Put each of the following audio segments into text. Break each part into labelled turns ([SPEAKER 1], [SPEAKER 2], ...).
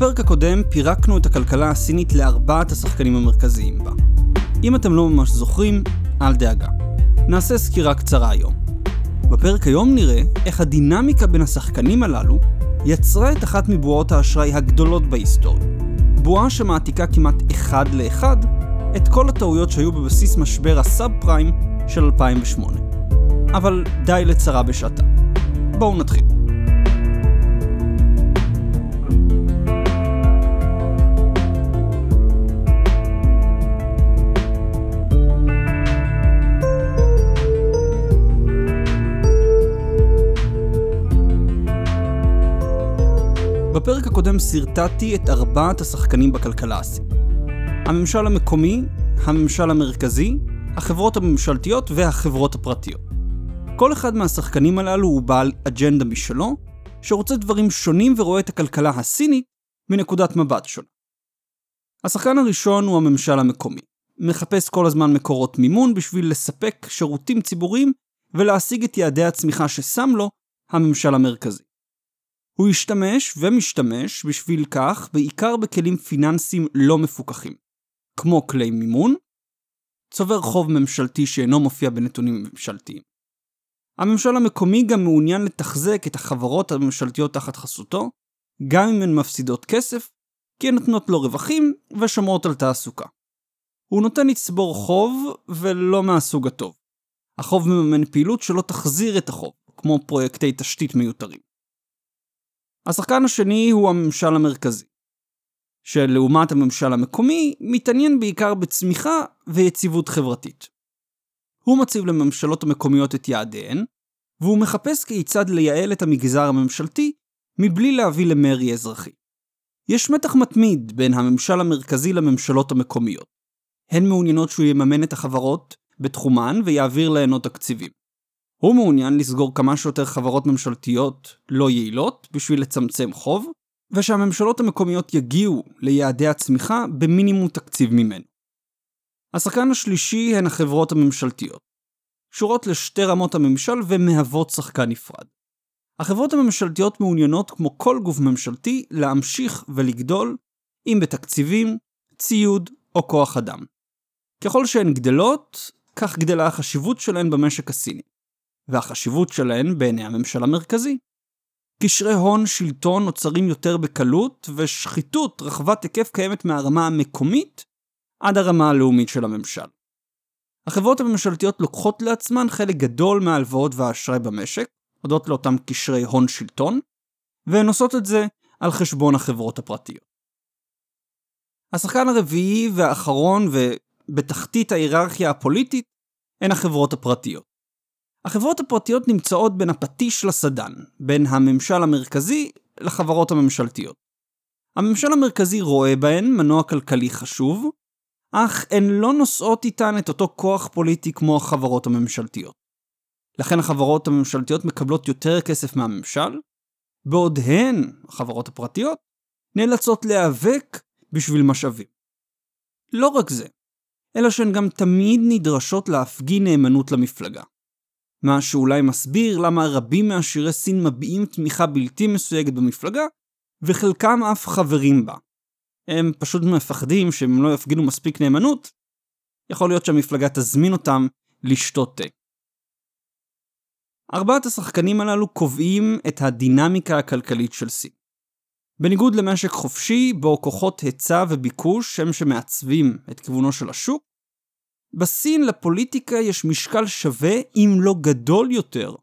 [SPEAKER 1] בפרק הקודם פירקנו את הכלכלה הסינית לארבעת השחקנים המרכזיים בה. אם אתם לא ממש זוכרים, אל דאגה. נעשה סקירה קצרה היום. בפרק היום נראה איך הדינמיקה בין השחקנים הללו יצרה את אחת מבועות האשראי הגדולות בהיסטוריה. בועה שמעתיקה כמעט אחד לאחד את כל הטעויות שהיו בבסיס משבר הסאב פריים של 2008. אבל די לצרה בשעתה. בואו נתחיל. שרטטתי את ארבעת השחקנים בכלכלה הסינית. הממשל המקומי, הממשל המרכזי, החברות הממשלתיות והחברות הפרטיות. כל אחד מהשחקנים הללו הוא בעל אג'נדה משלו, שרוצה דברים שונים ורואה את הכלכלה הסינית מנקודת מבט שונה. השחקן הראשון הוא הממשל המקומי. מחפש כל הזמן מקורות מימון בשביל לספק שירותים ציבוריים ולהשיג את יעדי הצמיחה ששם לו הממשל המרכזי. הוא השתמש ומשתמש בשביל כך בעיקר בכלים פיננסיים לא מפוקחים, כמו כלי מימון, צובר חוב ממשלתי שאינו מופיע בנתונים ממשלתיים. הממשל המקומי גם מעוניין לתחזק את החברות הממשלתיות תחת חסותו, גם אם הן מפסידות כסף, כי הן נותנות לו רווחים ושומרות על תעסוקה. הוא נותן לצבור חוב, ולא מהסוג הטוב. החוב מממן פעילות שלא תחזיר את החוב, כמו פרויקטי תשתית מיותרים. השחקן השני הוא הממשל המרכזי, שלעומת הממשל המקומי, מתעניין בעיקר בצמיחה ויציבות חברתית. הוא מציב לממשלות המקומיות את יעדיהן, והוא מחפש כיצד לייעל את המגזר הממשלתי מבלי להביא למרי אזרחי. יש מתח מתמיד בין הממשל המרכזי לממשלות המקומיות. הן מעוניינות שהוא יממן את החברות בתחומן ויעביר להן עוד תקציבים. הוא מעוניין לסגור כמה שיותר חברות ממשלתיות לא יעילות בשביל לצמצם חוב, ושהממשלות המקומיות יגיעו ליעדי הצמיחה במינימום תקציב ממנו. השחקן השלישי הן החברות הממשלתיות. שורות לשתי רמות הממשל ומהוות שחקן נפרד. החברות הממשלתיות מעוניינות, כמו כל גוף ממשלתי, להמשיך ולגדול, אם בתקציבים, ציוד או כוח אדם. ככל שהן גדלות, כך גדלה החשיבות שלהן במשק הסיני. והחשיבות שלהן בעיני הממשל המרכזי. קשרי הון שלטון נוצרים יותר בקלות, ושחיתות רחבת היקף קיימת מהרמה המקומית עד הרמה הלאומית של הממשל. החברות הממשלתיות לוקחות לעצמן חלק גדול מההלוואות והאשראי במשק, הודות לאותם קשרי הון שלטון, והן עושות את זה על חשבון החברות הפרטיות. השחקן הרביעי והאחרון ובתחתית ההיררכיה הפוליטית הן החברות הפרטיות. החברות הפרטיות נמצאות בין הפטיש לסדן, בין הממשל המרכזי לחברות הממשלתיות. הממשל המרכזי רואה בהן מנוע כלכלי חשוב, אך הן לא נושאות איתן את אותו כוח פוליטי כמו החברות הממשלתיות. לכן החברות הממשלתיות מקבלות יותר כסף מהממשל, בעוד הן, החברות הפרטיות, נאלצות להיאבק בשביל משאבים. לא רק זה, אלא שהן גם תמיד נדרשות להפגין נאמנות למפלגה. מה שאולי מסביר למה רבים מעשירי סין מביעים תמיכה בלתי מסויגת במפלגה, וחלקם אף חברים בה. הם פשוט מפחדים שהם לא יפגינו מספיק נאמנות, יכול להיות שהמפלגה תזמין אותם לשתות תה. ארבעת השחקנים הללו קובעים את הדינמיקה הכלכלית של סין. בניגוד למשק חופשי, בו כוחות היצע וביקוש הם שמעצבים את כיוונו של השוק, בסין לפוליטיקה יש משקל שווה, אם לא גדול יותר,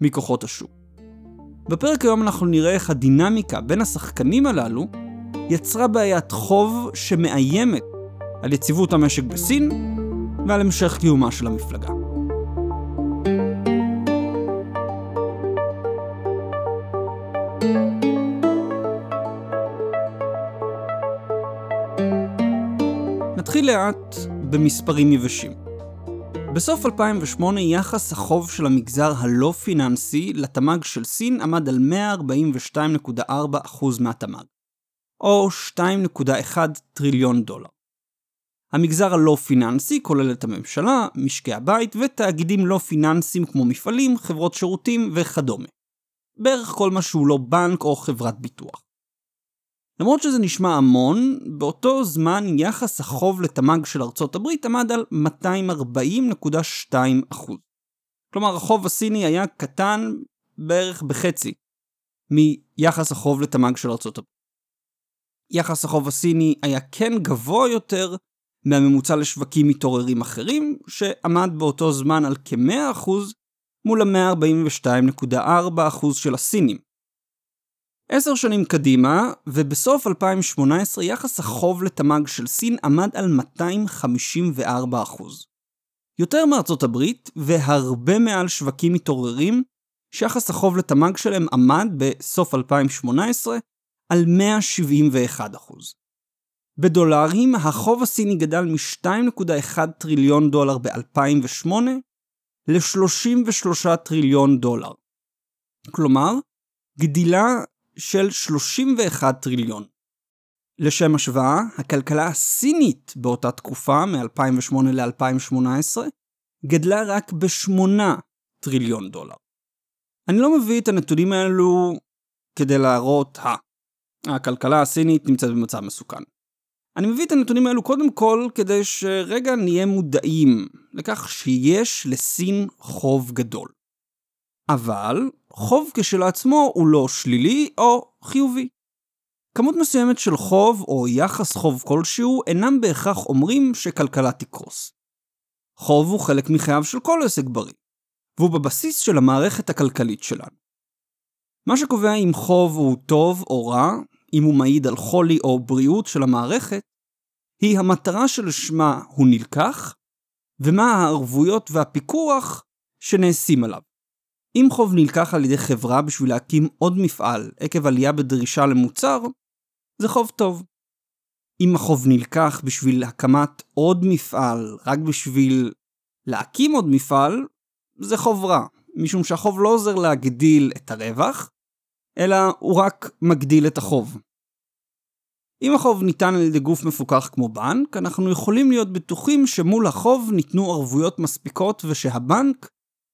[SPEAKER 1] מכוחות השוק. בפרק היום אנחנו נראה איך הדינמיקה בין השחקנים הללו יצרה בעיית חוב שמאיימת על יציבות המשק בסין ועל המשך קיומה של המפלגה. נתחיל לאט במספרים יבשים. בסוף 2008 יחס החוב של המגזר הלא פיננסי לתמ"ג של סין עמד על 142.4% מהתמ"ג, או 2.1 טריליון דולר. המגזר הלא פיננסי כולל את הממשלה, משקי הבית ותאגידים לא פיננסיים כמו מפעלים, חברות שירותים וכדומה. בערך כל מה שהוא לא בנק או חברת ביטוח. למרות שזה נשמע המון, באותו זמן יחס החוב לתמ"ג של ארצות הברית עמד על 240.2%. כלומר, החוב הסיני היה קטן בערך בחצי מיחס החוב לתמ"ג של ארצות הברית. יחס החוב הסיני היה כן גבוה יותר מהממוצע לשווקים מתעוררים אחרים, שעמד באותו זמן על כ-100% מול ה-142.4% של הסינים. עשר שנים קדימה, ובסוף 2018 יחס החוב לתמ"ג של סין עמד על 254%. יותר מארצות הברית, והרבה מעל שווקים מתעוררים, שיחס החוב לתמ"ג שלהם עמד בסוף 2018 על 171%. בדולרים, החוב הסיני גדל מ-2.1 טריליון דולר ב-2008 ל-33 טריליון דולר. כלומר, גדילה של 31 טריליון. לשם השוואה, הכלכלה הסינית באותה תקופה, מ-2008 ל-2018, גדלה רק ב-8 טריליון דולר. אני לא מביא את הנתונים האלו כדי להראות, ה, הכלכלה הסינית נמצאת במצב מסוכן. אני מביא את הנתונים האלו קודם כל כדי שרגע נהיה מודעים לכך שיש לסין חוב גדול. אבל חוב כשלעצמו הוא לא שלילי או חיובי. כמות מסוימת של חוב או יחס חוב כלשהו אינם בהכרח אומרים שכלכלה תקרוס. חוב הוא חלק מחייו של כל עסק בריא, והוא בבסיס של המערכת הכלכלית שלנו. מה שקובע אם חוב הוא טוב או רע, אם הוא מעיד על חולי או בריאות של המערכת, היא המטרה שלשמה הוא נלקח, ומה הערבויות והפיקוח שנעשים עליו. אם חוב נלקח על ידי חברה בשביל להקים עוד מפעל עקב עלייה בדרישה למוצר, זה חוב טוב. אם החוב נלקח בשביל הקמת עוד מפעל, רק בשביל להקים עוד מפעל, זה חוב רע, משום שהחוב לא עוזר להגדיל את הרווח, אלא הוא רק מגדיל את החוב. אם החוב ניתן על ידי גוף מפוקח כמו בנק, אנחנו יכולים להיות בטוחים שמול החוב ניתנו ערבויות מספיקות ושהבנק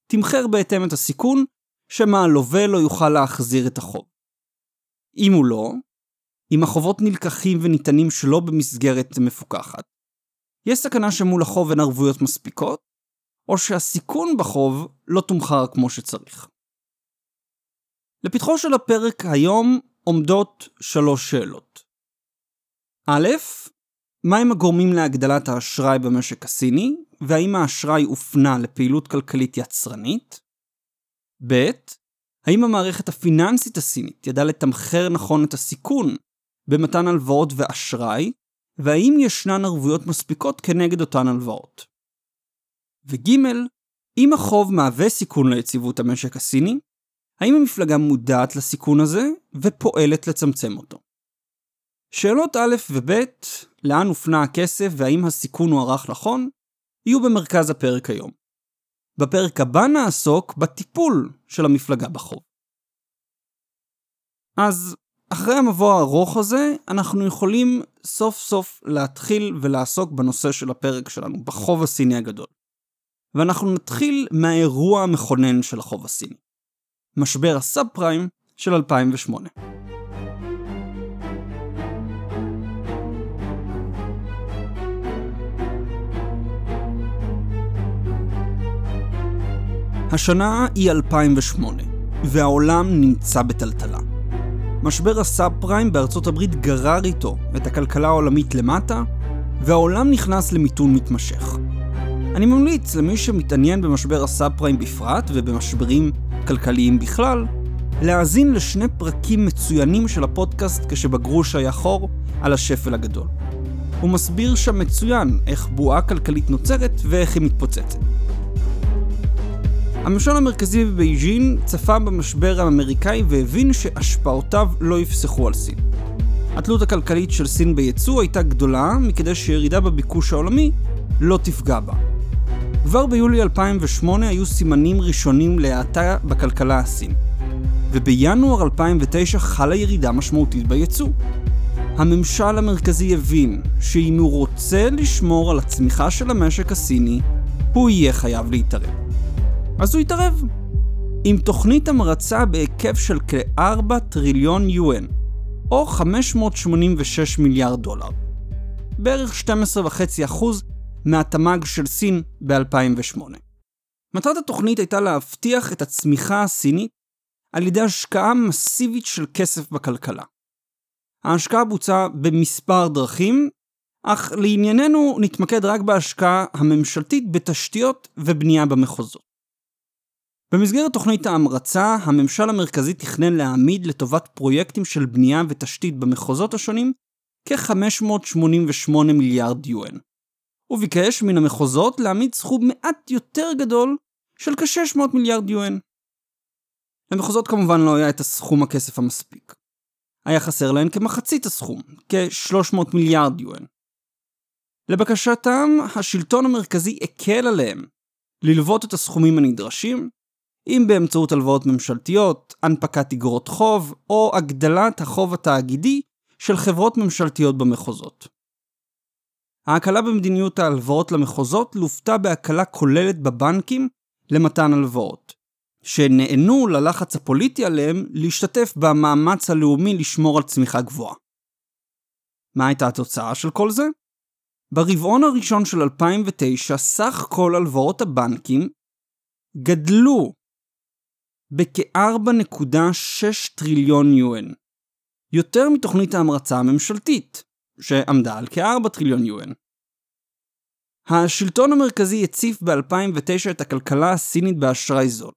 [SPEAKER 1] תמחר בהתאם את הסיכון שמא הלווה לא יוכל להחזיר את החוב. אם הוא לא, אם החובות נלקחים וניתנים שלא במסגרת מפוקחת, יש סכנה שמול החוב אין ערבויות מספיקות, או שהסיכון בחוב לא תומחר כמו שצריך. לפתחו של הפרק היום עומדות שלוש שאלות. א', מהם הגורמים להגדלת האשראי במשק הסיני, והאם האשראי הופנה לפעילות כלכלית יצרנית? ב. האם המערכת הפיננסית הסינית ידעה לתמחר נכון את הסיכון במתן הלוואות ואשראי, והאם ישנן ערבויות מספיקות כנגד אותן הלוואות? וג' אם החוב מהווה סיכון ליציבות המשק הסיני, האם המפלגה מודעת לסיכון הזה ופועלת לצמצם אותו? שאלות א' וב', לאן הופנה הכסף והאם הסיכון הוערך נכון, יהיו במרכז הפרק היום. בפרק הבא נעסוק בטיפול של המפלגה בחוב. אז אחרי המבוא הארוך הזה, אנחנו יכולים סוף סוף להתחיל ולעסוק בנושא של הפרק שלנו, בחוב הסיני הגדול. ואנחנו נתחיל מהאירוע המכונן של החוב הסיני. משבר הסאב פריים של 2008. השנה היא 2008, והעולם נמצא בטלטלה. משבר הסאב פריים בארצות הברית גרר איתו את הכלכלה העולמית למטה, והעולם נכנס למיתון מתמשך. אני ממליץ למי שמתעניין במשבר הסאב פריים בפרט ובמשברים כלכליים בכלל, להאזין לשני פרקים מצוינים של הפודקאסט כשבגרוש היה חור על השפל הגדול. הוא מסביר שם מצוין איך בועה כלכלית נוצרת ואיך היא מתפוצצת. הממשל המרכזי בבייג'ין צפה במשבר האמריקאי והבין שהשפעותיו לא יפסחו על סין. התלות הכלכלית של סין בייצוא הייתה גדולה מכדי שירידה בביקוש העולמי לא תפגע בה. כבר ביולי 2008 היו סימנים ראשונים להאטה בכלכלה הסינית, ובינואר 2009 חלה ירידה משמעותית בייצוא. הממשל המרכזי הבין שאם הוא רוצה לשמור על הצמיחה של המשק הסיני, הוא יהיה חייב להתערב. אז הוא יתערב. עם תוכנית המרצה בהיקף של כ-4 טריליון יואן, או 586 מיליארד דולר. בערך 12.5% מהתמ"ג של סין ב-2008. מטרת התוכנית הייתה להבטיח את הצמיחה הסינית על ידי השקעה מסיבית של כסף בכלכלה. ההשקעה בוצעה במספר דרכים, אך לענייננו נתמקד רק בהשקעה הממשלתית בתשתיות ובנייה במחוזות. במסגרת תוכנית ההמרצה, הממשל המרכזי תכנן להעמיד לטובת פרויקטים של בנייה ותשתית במחוזות השונים כ-588 מיליארד יואן. הוא ביקש מן המחוזות להעמיד סכום מעט יותר גדול של כ-600 מיליארד יואן. למחוזות כמובן לא היה את הסכום הכסף המספיק. היה חסר להן כמחצית הסכום, כ-300 מיליארד יואן. לבקשתם, השלטון המרכזי הקל עליהם ללוות את הסכומים הנדרשים, אם באמצעות הלוואות ממשלתיות, הנפקת אגרות חוב, או הגדלת החוב התאגידי של חברות ממשלתיות במחוזות. ההקלה במדיניות ההלוואות למחוזות לוותה בהקלה כוללת בבנקים למתן הלוואות, שנענו ללחץ הפוליטי עליהם להשתתף במאמץ הלאומי לשמור על צמיחה גבוהה. מה הייתה התוצאה של כל זה? ברבעון הראשון של 2009 סך כל הלוואות הבנקים גדלו בכ-4.6 טריליון יואן. יותר מתוכנית ההמרצה הממשלתית, שעמדה על כ-4 טריליון יואן. השלטון המרכזי הציף ב-2009 את הכלכלה הסינית באשראי זול.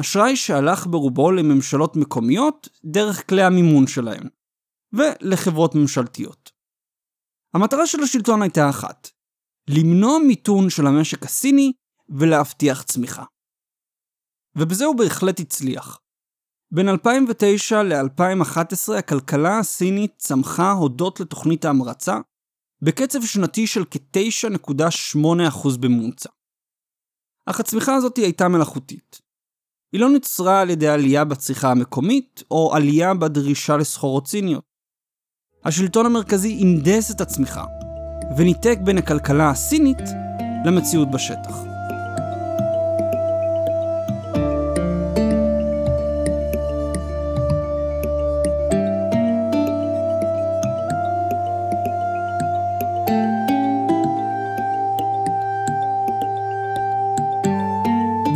[SPEAKER 1] אשראי שהלך ברובו לממשלות מקומיות דרך כלי המימון שלהם, ולחברות ממשלתיות. המטרה של השלטון הייתה אחת, למנוע מיתון של המשק הסיני ולהבטיח צמיחה. ובזה הוא בהחלט הצליח. בין 2009 ל-2011 הכלכלה הסינית צמחה הודות לתוכנית ההמרצה, בקצב שנתי של כ-9.8% בממוצע. אך הצמיחה הזאת הייתה מלאכותית. היא לא נוצרה על ידי עלייה בצריכה המקומית, או עלייה בדרישה לסחורות סיניות. השלטון המרכזי הנדס את הצמיחה, וניתק בין הכלכלה הסינית למציאות בשטח.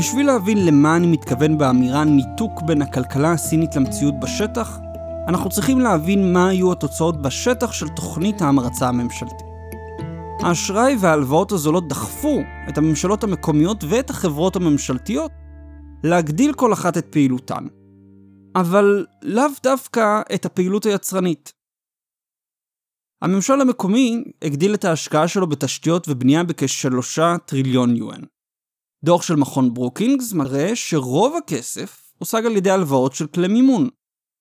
[SPEAKER 1] בשביל להבין למה אני מתכוון באמירה ניתוק בין הכלכלה הסינית למציאות בשטח, אנחנו צריכים להבין מה היו התוצאות בשטח של תוכנית ההמרצה הממשלתית. האשראי וההלוואות הזולות דחפו את הממשלות המקומיות ואת החברות הממשלתיות להגדיל כל אחת את פעילותן. אבל לאו דווקא את הפעילות היצרנית. הממשל המקומי הגדיל את ההשקעה שלו בתשתיות ובנייה בכשלושה טריליון יואן. דוח של מכון ברוקינגס מראה שרוב הכסף הושג על ידי הלוואות של כלי מימון,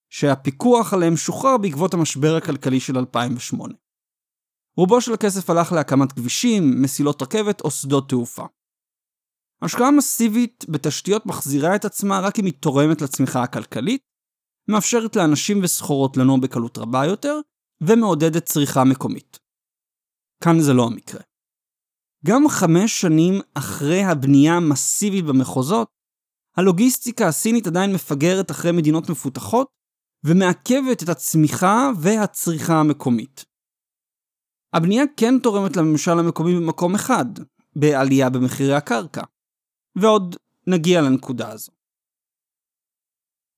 [SPEAKER 1] שהפיקוח עליהם שוחרר בעקבות המשבר הכלכלי של 2008. רובו של הכסף הלך להקמת כבישים, מסילות רכבת או שדות תעופה. השקעה מסיבית בתשתיות מחזירה את עצמה רק אם היא תורמת לצמיחה הכלכלית, מאפשרת לאנשים וסחורות לנוע בקלות רבה יותר, ומעודדת צריכה מקומית. כאן זה לא המקרה. גם חמש שנים אחרי הבנייה המסיבית במחוזות, הלוגיסטיקה הסינית עדיין מפגרת אחרי מדינות מפותחות, ומעכבת את הצמיחה והצריכה המקומית. הבנייה כן תורמת לממשל המקומי במקום אחד, בעלייה במחירי הקרקע. ועוד נגיע לנקודה הזו.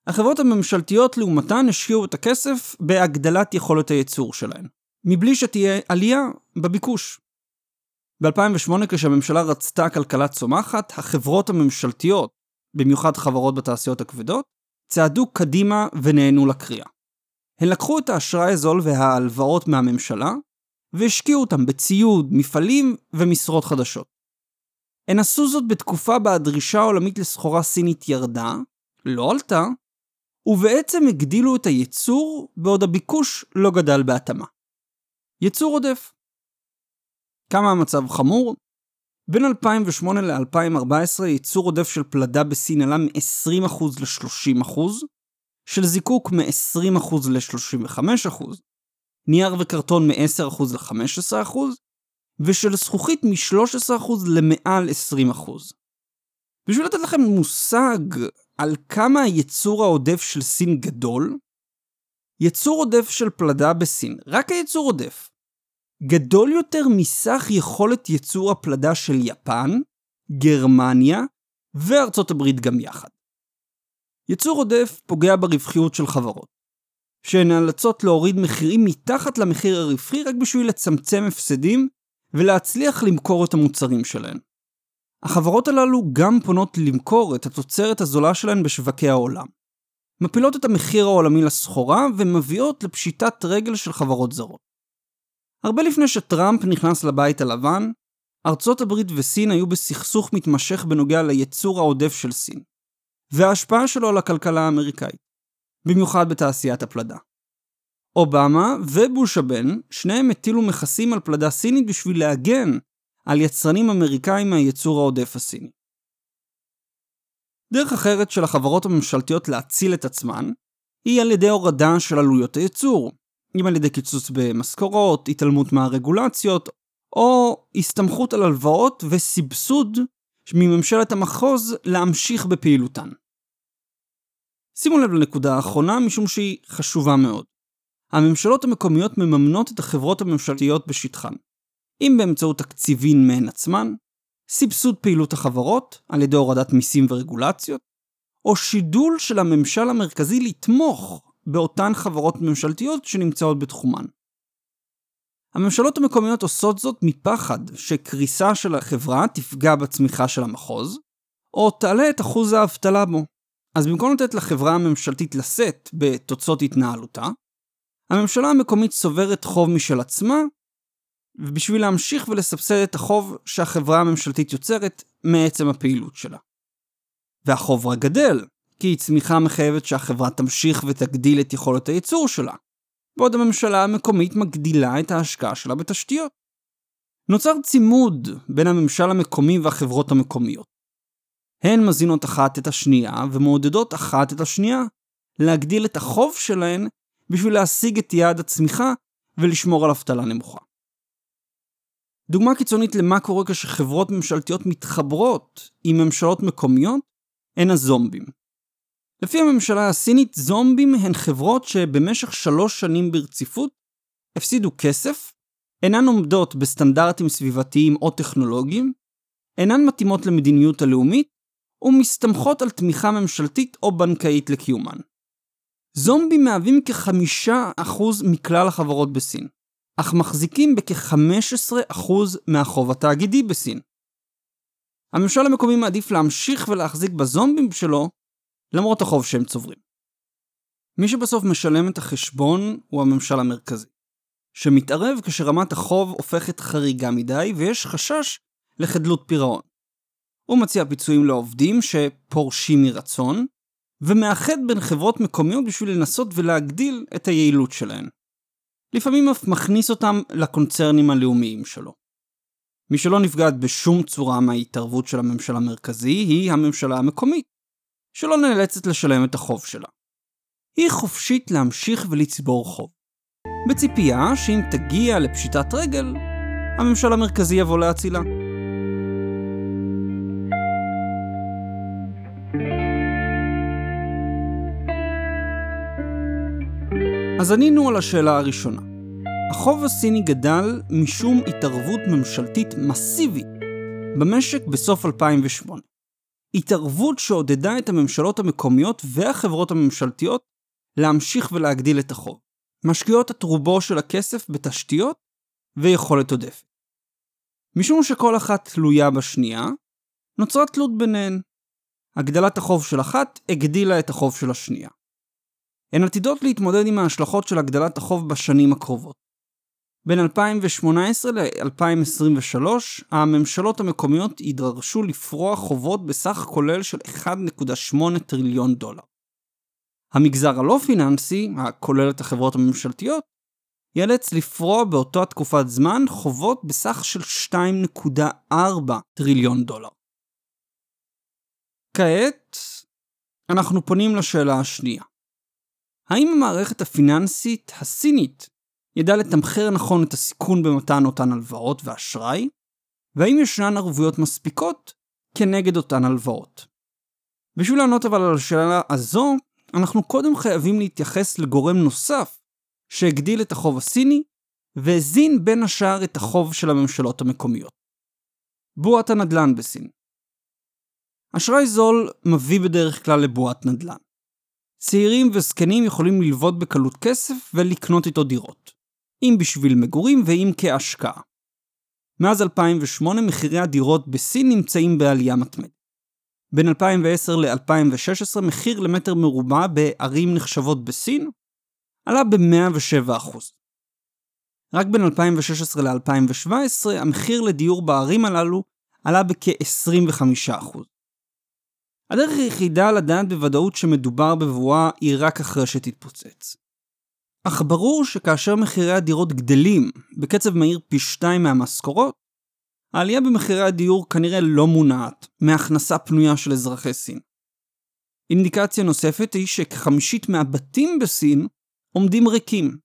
[SPEAKER 1] החברות הממשלתיות לעומתן השקיעו את הכסף בהגדלת יכולת הייצור שלהן, מבלי שתהיה עלייה בביקוש. ב-2008 כשהממשלה רצתה כלכלה צומחת, החברות הממשלתיות, במיוחד חברות בתעשיות הכבדות, צעדו קדימה ונהנו לקריאה. הן לקחו את האשראי הזול וההלוואות מהממשלה, והשקיעו אותם בציוד, מפעלים ומשרות חדשות. הן עשו זאת בתקופה בה הדרישה העולמית לסחורה סינית ירדה, לא עלתה, ובעצם הגדילו את הייצור בעוד הביקוש לא גדל בהתאמה. ייצור עודף. כמה המצב חמור? בין 2008 ל-2014 ייצור עודף של פלדה בסין עלה מ-20% ל-30%, של זיקוק מ-20% ל-35%, נייר וקרטון מ-10% ל-15%, ושל זכוכית מ-13% למעל 20%. בשביל לתת לכם מושג על כמה הייצור העודף של סין גדול, יצור עודף של פלדה בסין, רק היצור עודף, גדול יותר מסך יכולת ייצור הפלדה של יפן, גרמניה וארצות הברית גם יחד. ייצור עודף פוגע ברווחיות של חברות, שנאלצות להוריד מחירים מתחת למחיר הרווחי רק בשביל לצמצם הפסדים ולהצליח למכור את המוצרים שלהן. החברות הללו גם פונות למכור את התוצרת הזולה שלהן בשווקי העולם. מפילות את המחיר העולמי לסחורה ומביאות לפשיטת רגל של חברות זרות. הרבה לפני שטראמפ נכנס לבית הלבן, ארצות הברית וסין היו בסכסוך מתמשך בנוגע ליצור העודף של סין, וההשפעה שלו על הכלכלה האמריקאית, במיוחד בתעשיית הפלדה. אובמה ובוש הבן, שניהם הטילו מכסים על פלדה סינית בשביל להגן על יצרנים אמריקאים מהייצור העודף הסיני. דרך אחרת של החברות הממשלתיות להציל את עצמן, היא על ידי הורדה של עלויות הייצור, אם על ידי קיצוץ במשכורות, התעלמות מהרגולציות, או הסתמכות על הלוואות וסבסוד מממשלת המחוז להמשיך בפעילותן. שימו לב לנקודה האחרונה משום שהיא חשובה מאוד. הממשלות המקומיות מממנות את החברות הממשלתיות בשטחן. אם באמצעות תקציבים מהן עצמן, סבסוד פעילות החברות על ידי הורדת מיסים ורגולציות, או שידול של הממשל המרכזי לתמוך באותן חברות ממשלתיות שנמצאות בתחומן. הממשלות המקומיות עושות זאת מפחד שקריסה של החברה תפגע בצמיחה של המחוז, או תעלה את אחוז האבטלה בו. אז במקום לתת לחברה הממשלתית לשאת בתוצאות התנהלותה, הממשלה המקומית צוברת חוב משל עצמה, ובשביל להמשיך ולסבסד את החוב שהחברה הממשלתית יוצרת מעצם הפעילות שלה. והחוב רק גדל, כי צמיחה מחייבת שהחברה תמשיך ותגדיל את יכולת הייצור שלה, בעוד הממשלה המקומית מגדילה את ההשקעה שלה בתשתיות. נוצר צימוד בין הממשל המקומי והחברות המקומיות. הן מזינות אחת את השנייה ומעודדות אחת את השנייה להגדיל את החוב שלהן בשביל להשיג את יעד הצמיחה ולשמור על אבטלה נמוכה. דוגמה קיצונית למה קורה כשחברות ממשלתיות מתחברות עם ממשלות מקומיות הן הזומבים. לפי הממשלה הסינית, זומבים הן חברות שבמשך שלוש שנים ברציפות הפסידו כסף, אינן עומדות בסטנדרטים סביבתיים או טכנולוגיים, אינן מתאימות למדיניות הלאומית, ומסתמכות על תמיכה ממשלתית או בנקאית לקיומן. זומבים מהווים כ-5% מכלל החברות בסין, אך מחזיקים בכ-15% מהחוב התאגידי בסין. הממשל המקומי מעדיף להמשיך ולהחזיק בזומבים שלו למרות החוב שהם צוברים. מי שבסוף משלם את החשבון הוא הממשל המרכזי, שמתערב כשרמת החוב הופכת חריגה מדי ויש חשש לחדלות פירעון. הוא מציע פיצויים לעובדים שפורשים מרצון, ומאחד בין חברות מקומיות בשביל לנסות ולהגדיל את היעילות שלהן. לפעמים אף מכניס אותם לקונצרנים הלאומיים שלו. מי שלא נפגעת בשום צורה מההתערבות של הממשל המרכזי היא הממשלה המקומית, שלא נאלצת לשלם את החוב שלה. היא חופשית להמשיך ולצבור חוב, בציפייה שאם תגיע לפשיטת רגל, הממשל המרכזי יבוא להצילה. אז ענינו על השאלה הראשונה. החוב הסיני גדל משום התערבות ממשלתית מסיבית במשק בסוף 2008. התערבות שעודדה את הממשלות המקומיות והחברות הממשלתיות להמשיך ולהגדיל את החוב. משקיעות את רובו של הכסף בתשתיות ויכולת עודפת. משום שכל אחת תלויה בשנייה, נוצרה תלות ביניהן. הגדלת החוב של אחת הגדילה את החוב של השנייה. הן עתידות להתמודד עם ההשלכות של הגדלת החוב בשנים הקרובות. בין 2018 ל-2023, הממשלות המקומיות יידרשו לפרוע חובות בסך כולל של 1.8 טריליון דולר. המגזר הלא פיננסי, הכולל את החברות הממשלתיות, ייאלץ לפרוע באותה תקופת זמן חובות בסך של 2.4 טריליון דולר. כעת, אנחנו פונים לשאלה השנייה. האם המערכת הפיננסית הסינית ידע לתמחר נכון את הסיכון במתן אותן הלוואות ואשראי, והאם ישנן ערבויות מספיקות כנגד אותן הלוואות. בשביל לענות אבל על השאלה הזו, אנחנו קודם חייבים להתייחס לגורם נוסף שהגדיל את החוב הסיני והזין בין השאר את החוב של הממשלות המקומיות. בועת הנדל"ן בסין אשראי זול מביא בדרך כלל לבועת נדל"ן. צעירים וזקנים יכולים ללוות בקלות כסף ולקנות איתו דירות, אם בשביל מגורים ואם כהשקעה. מאז 2008 מחירי הדירות בסין נמצאים בעלייה מתמדת. בין 2010 ל-2016 מחיר למטר מרובע בערים נחשבות בסין עלה ב-107%. רק בין 2016 ל-2017 המחיר לדיור בערים הללו עלה בכ-25%. הדרך היחידה לדעת בוודאות שמדובר בבואה היא רק אחרי שתתפוצץ. אך ברור שכאשר מחירי הדירות גדלים בקצב מהיר פי שתיים מהמשכורות, העלייה במחירי הדיור כנראה לא מונעת מהכנסה פנויה של אזרחי סין. אינדיקציה נוספת היא שכחמישית מהבתים בסין עומדים ריקים.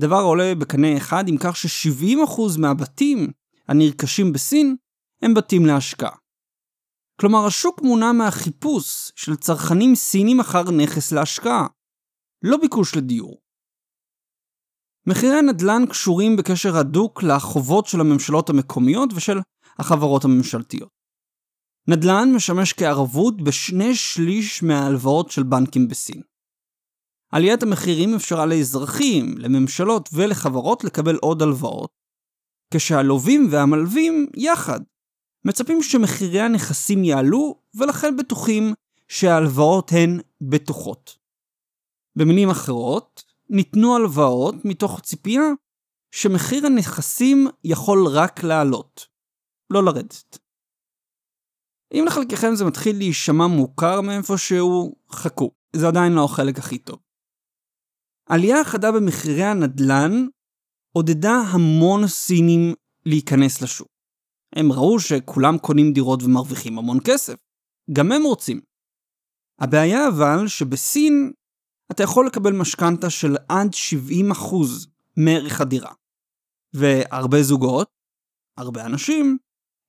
[SPEAKER 1] דבר עולה בקנה אחד עם כך ש-70% מהבתים הנרכשים בסין הם בתים להשקעה. כלומר, השוק מונע מהחיפוש של צרכנים סינים אחר נכס להשקעה, לא ביקוש לדיור. מחירי הנדל"ן קשורים בקשר הדוק לחובות של הממשלות המקומיות ושל החברות הממשלתיות. נדל"ן משמש כערבות בשני שליש מההלוואות של בנקים בסין. עליית המחירים אפשרה לאזרחים, לממשלות ולחברות לקבל עוד הלוואות, כשהלווים והמלווים יחד מצפים שמחירי הנכסים יעלו ולכן בטוחים שההלוואות הן בטוחות. במילים אחרות, ניתנו הלוואות מתוך ציפייה שמחיר הנכסים יכול רק לעלות, לא לרדת. אם לחלקכם זה מתחיל להישמע מוכר מאיפשהו, חכו, זה עדיין לא החלק הכי טוב. עלייה החדה במחירי הנדל"ן עודדה המון סינים להיכנס לשוק. הם ראו שכולם קונים דירות ומרוויחים המון כסף. גם הם רוצים. הבעיה אבל שבסין אתה יכול לקבל משכנתה של עד 70% מערך הדירה. והרבה זוגות, הרבה אנשים,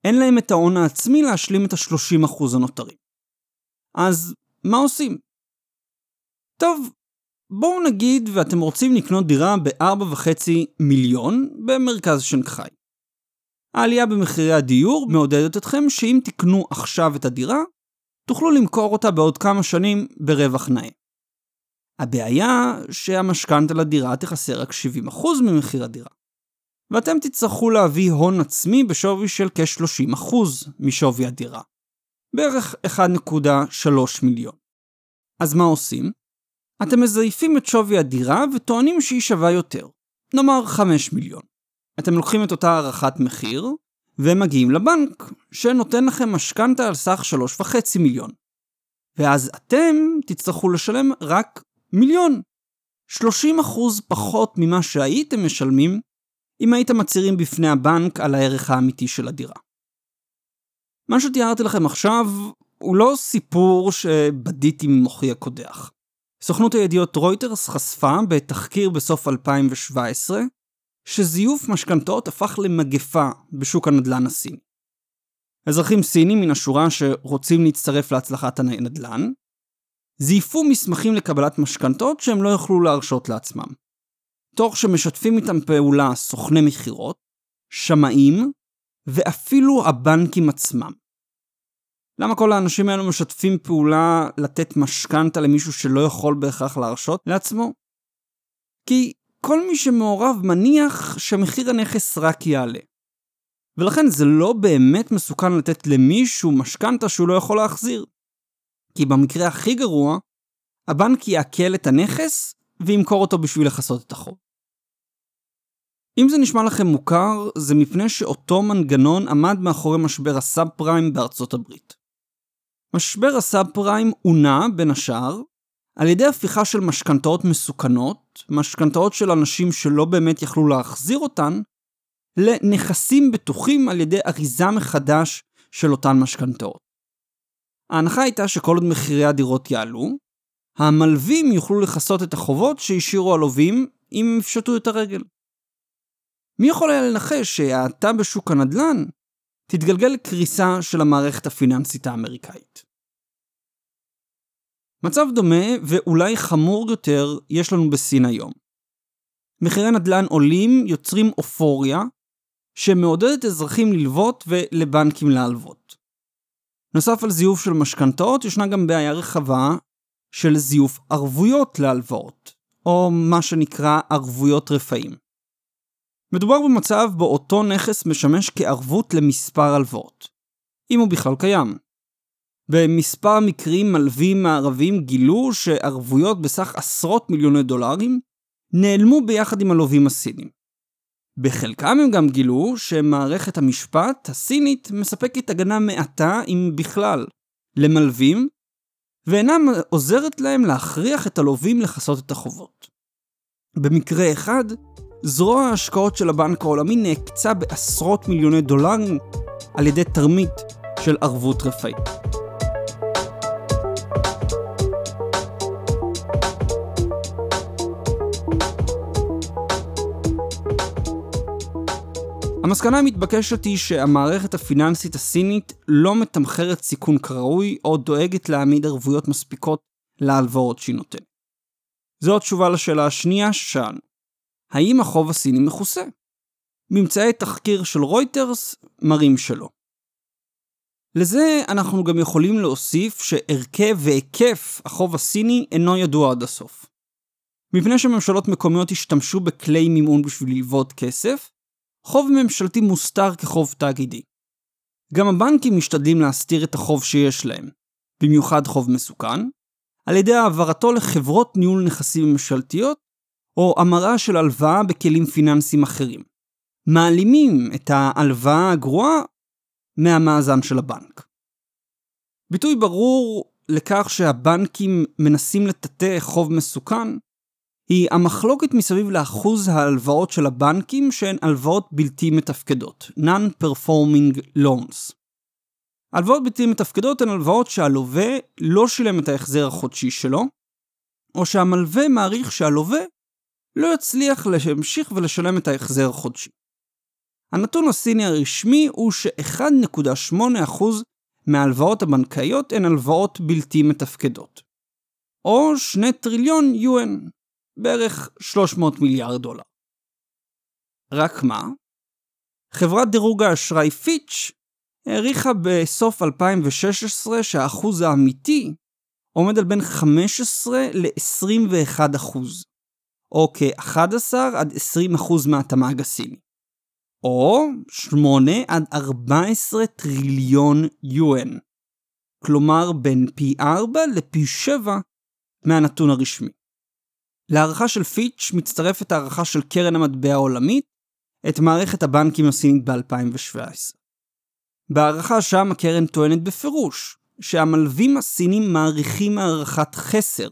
[SPEAKER 1] אין להם את ההון העצמי להשלים את ה-30% הנותרים. אז מה עושים? טוב, בואו נגיד ואתם רוצים לקנות דירה ב-4.5 מיליון במרכז שנגחאי. העלייה במחירי הדיור מעודדת אתכם שאם תקנו עכשיו את הדירה, תוכלו למכור אותה בעוד כמה שנים ברווח נאה. הבעיה שהמשכנתה לדירה תכסה רק 70% ממחיר הדירה. ואתם תצטרכו להביא הון עצמי בשווי של כ-30% משווי הדירה. בערך 1.3 מיליון. אז מה עושים? אתם מזייפים את שווי הדירה וטוענים שהיא שווה יותר. נאמר 5 מיליון. אתם לוקחים את אותה הערכת מחיר, ומגיעים לבנק, שנותן לכם משכנתה על סך 3.5 מיליון. ואז אתם תצטרכו לשלם רק מיליון. 30% פחות ממה שהייתם משלמים אם הייתם מצהירים בפני הבנק על הערך האמיתי של הדירה. מה שתיארתי לכם עכשיו הוא לא סיפור שבדיתי ממוחי הקודח. סוכנות הידיעות רויטרס חשפה בתחקיר בסוף 2017 שזיוף משכנתאות הפך למגפה בשוק הנדל"ן הסיני. אזרחים סינים מן השורה שרוצים להצטרף להצלחת הנדל"ן, זייפו מסמכים לקבלת משכנתאות שהם לא יוכלו להרשות לעצמם. תוך שמשתפים איתם פעולה סוכני מכירות, שמאים, ואפילו הבנקים עצמם. למה כל האנשים האלו משתפים פעולה לתת משכנתה למישהו שלא יכול בהכרח להרשות לעצמו? כי כל מי שמעורב מניח שמחיר הנכס רק יעלה. ולכן זה לא באמת מסוכן לתת למישהו משכנתה שהוא לא יכול להחזיר. כי במקרה הכי גרוע, הבנק יעכל את הנכס וימכור אותו בשביל לכסות את החוב. אם זה נשמע לכם מוכר, זה מפני שאותו מנגנון עמד מאחורי משבר הסאב פריים בארצות הברית. משבר הסאב פריים הונע, בין השאר, על ידי הפיכה של משכנתאות מסוכנות, משכנתאות של אנשים שלא באמת יכלו להחזיר אותן, לנכסים בטוחים על ידי אריזה מחדש של אותן משכנתאות. ההנחה הייתה שכל עוד מחירי הדירות יעלו, המלווים יוכלו לכסות את החובות שהשאירו הלווים אם הם יפשטו את הרגל. מי יכול היה לנחש שהאטה בשוק הנדל"ן תתגלגל לקריסה של המערכת הפיננסית האמריקאית? מצב דומה, ואולי חמור יותר, יש לנו בסין היום. מחירי נדל"ן עולים יוצרים אופוריה, שמעודדת אזרחים ללוות ולבנקים להלוות. נוסף על זיוף של משכנתאות, ישנה גם בעיה רחבה של זיוף ערבויות להלוואות, או מה שנקרא ערבויות רפאים. מדובר במצב בו אותו נכס משמש כערבות למספר הלוואות, אם הוא בכלל קיים. במספר מקרים מלווים מערבים גילו שערבויות בסך עשרות מיליוני דולרים נעלמו ביחד עם הלווים הסינים. בחלקם הם גם גילו שמערכת המשפט הסינית מספקת הגנה מעטה, אם בכלל, למלווים, ואינה עוזרת להם להכריח את הלווים לכסות את החובות. במקרה אחד, זרוע ההשקעות של הבנק העולמי נעקצה בעשרות מיליוני דולרים על ידי תרמית של ערבות רפאית. המסקנה המתבקשת היא שהמערכת הפיננסית הסינית לא מתמחרת סיכון כראוי, או דואגת להעמיד ערבויות מספיקות להלוואות שהיא נותנת. זו התשובה לשאלה השנייה ששאלנו. האם החוב הסיני מכוסה? ממצאי תחקיר של רויטרס מראים שלא. לזה אנחנו גם יכולים להוסיף שהרכב והיקף החוב הסיני אינו ידוע עד הסוף. מפני שממשלות מקומיות השתמשו בכלי מימון בשביל ללוות כסף, חוב ממשלתי מוסתר כחוב תאגידי. גם הבנקים משתדלים להסתיר את החוב שיש להם, במיוחד חוב מסוכן, על ידי העברתו לחברות ניהול נכסים ממשלתיות, או המרה של הלוואה בכלים פיננסיים אחרים. מעלימים את ההלוואה הגרועה מהמאזן של הבנק. ביטוי ברור לכך שהבנקים מנסים לטאטא חוב מסוכן היא המחלוקת מסביב לאחוז ההלוואות של הבנקים שהן הלוואות בלתי מתפקדות, Non-Performing Loans. הלוואות בלתי מתפקדות הן הלוואות שהלווה לא שילם את ההחזר החודשי שלו, או שהמלווה מעריך שהלווה לא יצליח להמשיך ולשלם את ההחזר החודשי. הנתון הסיני הרשמי הוא ש-1.8% מההלוואות הבנקאיות הן הלוואות בלתי מתפקדות. או 2 טריליון יואן, בערך 300 מיליארד דולר. רק מה? חברת דירוג האשראי פיץ' העריכה בסוף 2016 שהאחוז האמיתי עומד על בין 15 ל-21 אחוז, או כ-11 עד 20 אחוז מהתמ"ג הסיני, או 8 עד 14 טריליון יואן, כלומר בין פי 4 לפי 7 מהנתון הרשמי. להערכה של פיץ' מצטרפת הערכה של קרן המטבע העולמית את מערכת הבנקים הסינית ב-2017. בהערכה שם הקרן טוענת בפירוש שהמלווים הסינים מעריכים הערכת חסר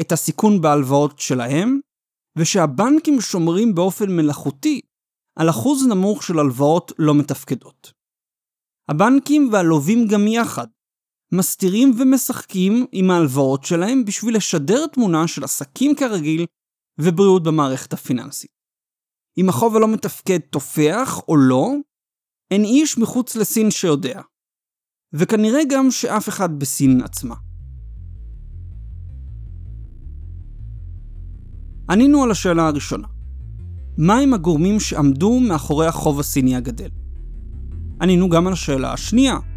[SPEAKER 1] את הסיכון בהלוואות שלהם, ושהבנקים שומרים באופן מלאכותי על אחוז נמוך של הלוואות לא מתפקדות. הבנקים והלווים גם יחד מסתירים ומשחקים עם ההלוואות שלהם בשביל לשדר תמונה של עסקים כרגיל ובריאות במערכת הפיננסית. אם החוב הלא מתפקד תופח או לא, אין איש מחוץ לסין שיודע. וכנראה גם שאף אחד בסין עצמה. ענינו על השאלה הראשונה. מהם הגורמים שעמדו מאחורי החוב הסיני הגדל? ענינו גם על השאלה השנייה.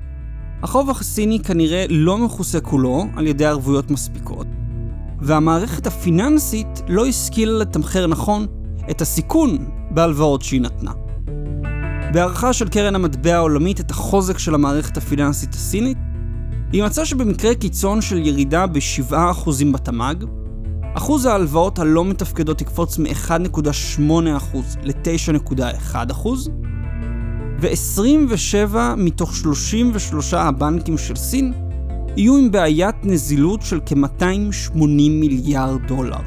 [SPEAKER 1] החוב הסיני כנראה לא מכוסה כולו על ידי ערבויות מספיקות, והמערכת הפיננסית לא השכילה לתמחר נכון את הסיכון בהלוואות שהיא נתנה. בהערכה של קרן המטבע העולמית את החוזק של המערכת הפיננסית הסינית, היא מצאה שבמקרה קיצון של ירידה ב-7% בתמ"ג, אחוז ההלוואות הלא מתפקדות יקפוץ מ-1.8% ל-9.1%, ו-27 מתוך 33 הבנקים של סין יהיו עם בעיית נזילות של כ-280 מיליארד דולר.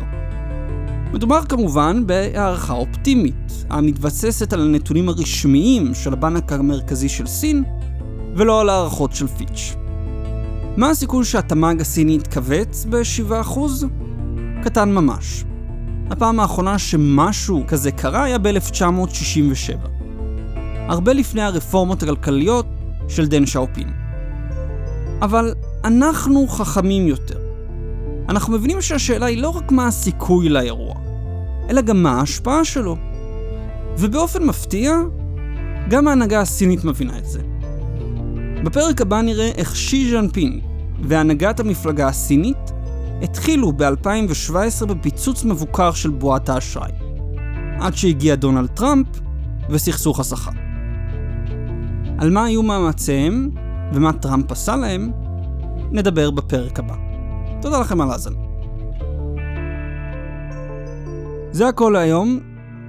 [SPEAKER 1] מדובר כמובן בהערכה אופטימית, המתבססת על הנתונים הרשמיים של הבנק המרכזי של סין, ולא על הערכות של פיץ'. מה הסיכוי שהתמ"ג הסיני יתכווץ ב-7%? קטן ממש. הפעם האחרונה שמשהו כזה קרה היה ב-1967. הרבה לפני הרפורמות הכלכליות של דן שאופין. אבל אנחנו חכמים יותר. אנחנו מבינים שהשאלה היא לא רק מה הסיכוי לאירוע, אלא גם מה ההשפעה שלו. ובאופן מפתיע, גם ההנהגה הסינית מבינה את זה. בפרק הבא נראה איך שי ז'אנפינג והנהגת המפלגה הסינית התחילו ב-2017 בפיצוץ מבוקר של בועת האשראי. עד שהגיע דונלד טראמפ וסכסוך הסחר. על מה היו מאמציהם ומה טראמפ עשה להם, נדבר בפרק הבא. תודה לכם על ההאזנה. זה הכל להיום.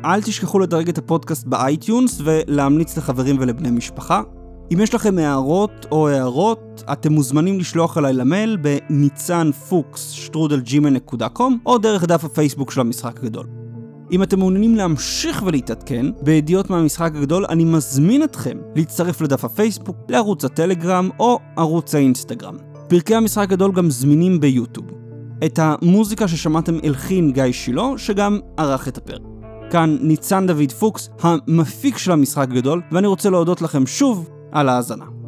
[SPEAKER 1] אל תשכחו לדרג את הפודקאסט ב iTunes ולהמליץ לחברים ולבני משפחה. אם יש לכם הערות או הארות, אתם מוזמנים לשלוח אליי למייל בניצן פוקס שטרודל Gmail.com או דרך דף הפייסבוק של המשחק הגדול. אם אתם מעוניינים להמשיך ולהתעדכן בידיעות מהמשחק הגדול, אני מזמין אתכם להצטרף לדף הפייסבוק, לערוץ הטלגרם או ערוץ האינסטגרם. פרקי המשחק הגדול גם זמינים ביוטיוב. את המוזיקה ששמעתם הלחין גיא שילה, שגם ערך את הפרק. כאן ניצן דוד פוקס, המפיק של המשחק הגדול, ואני רוצה להודות לכם שוב על ההאזנה.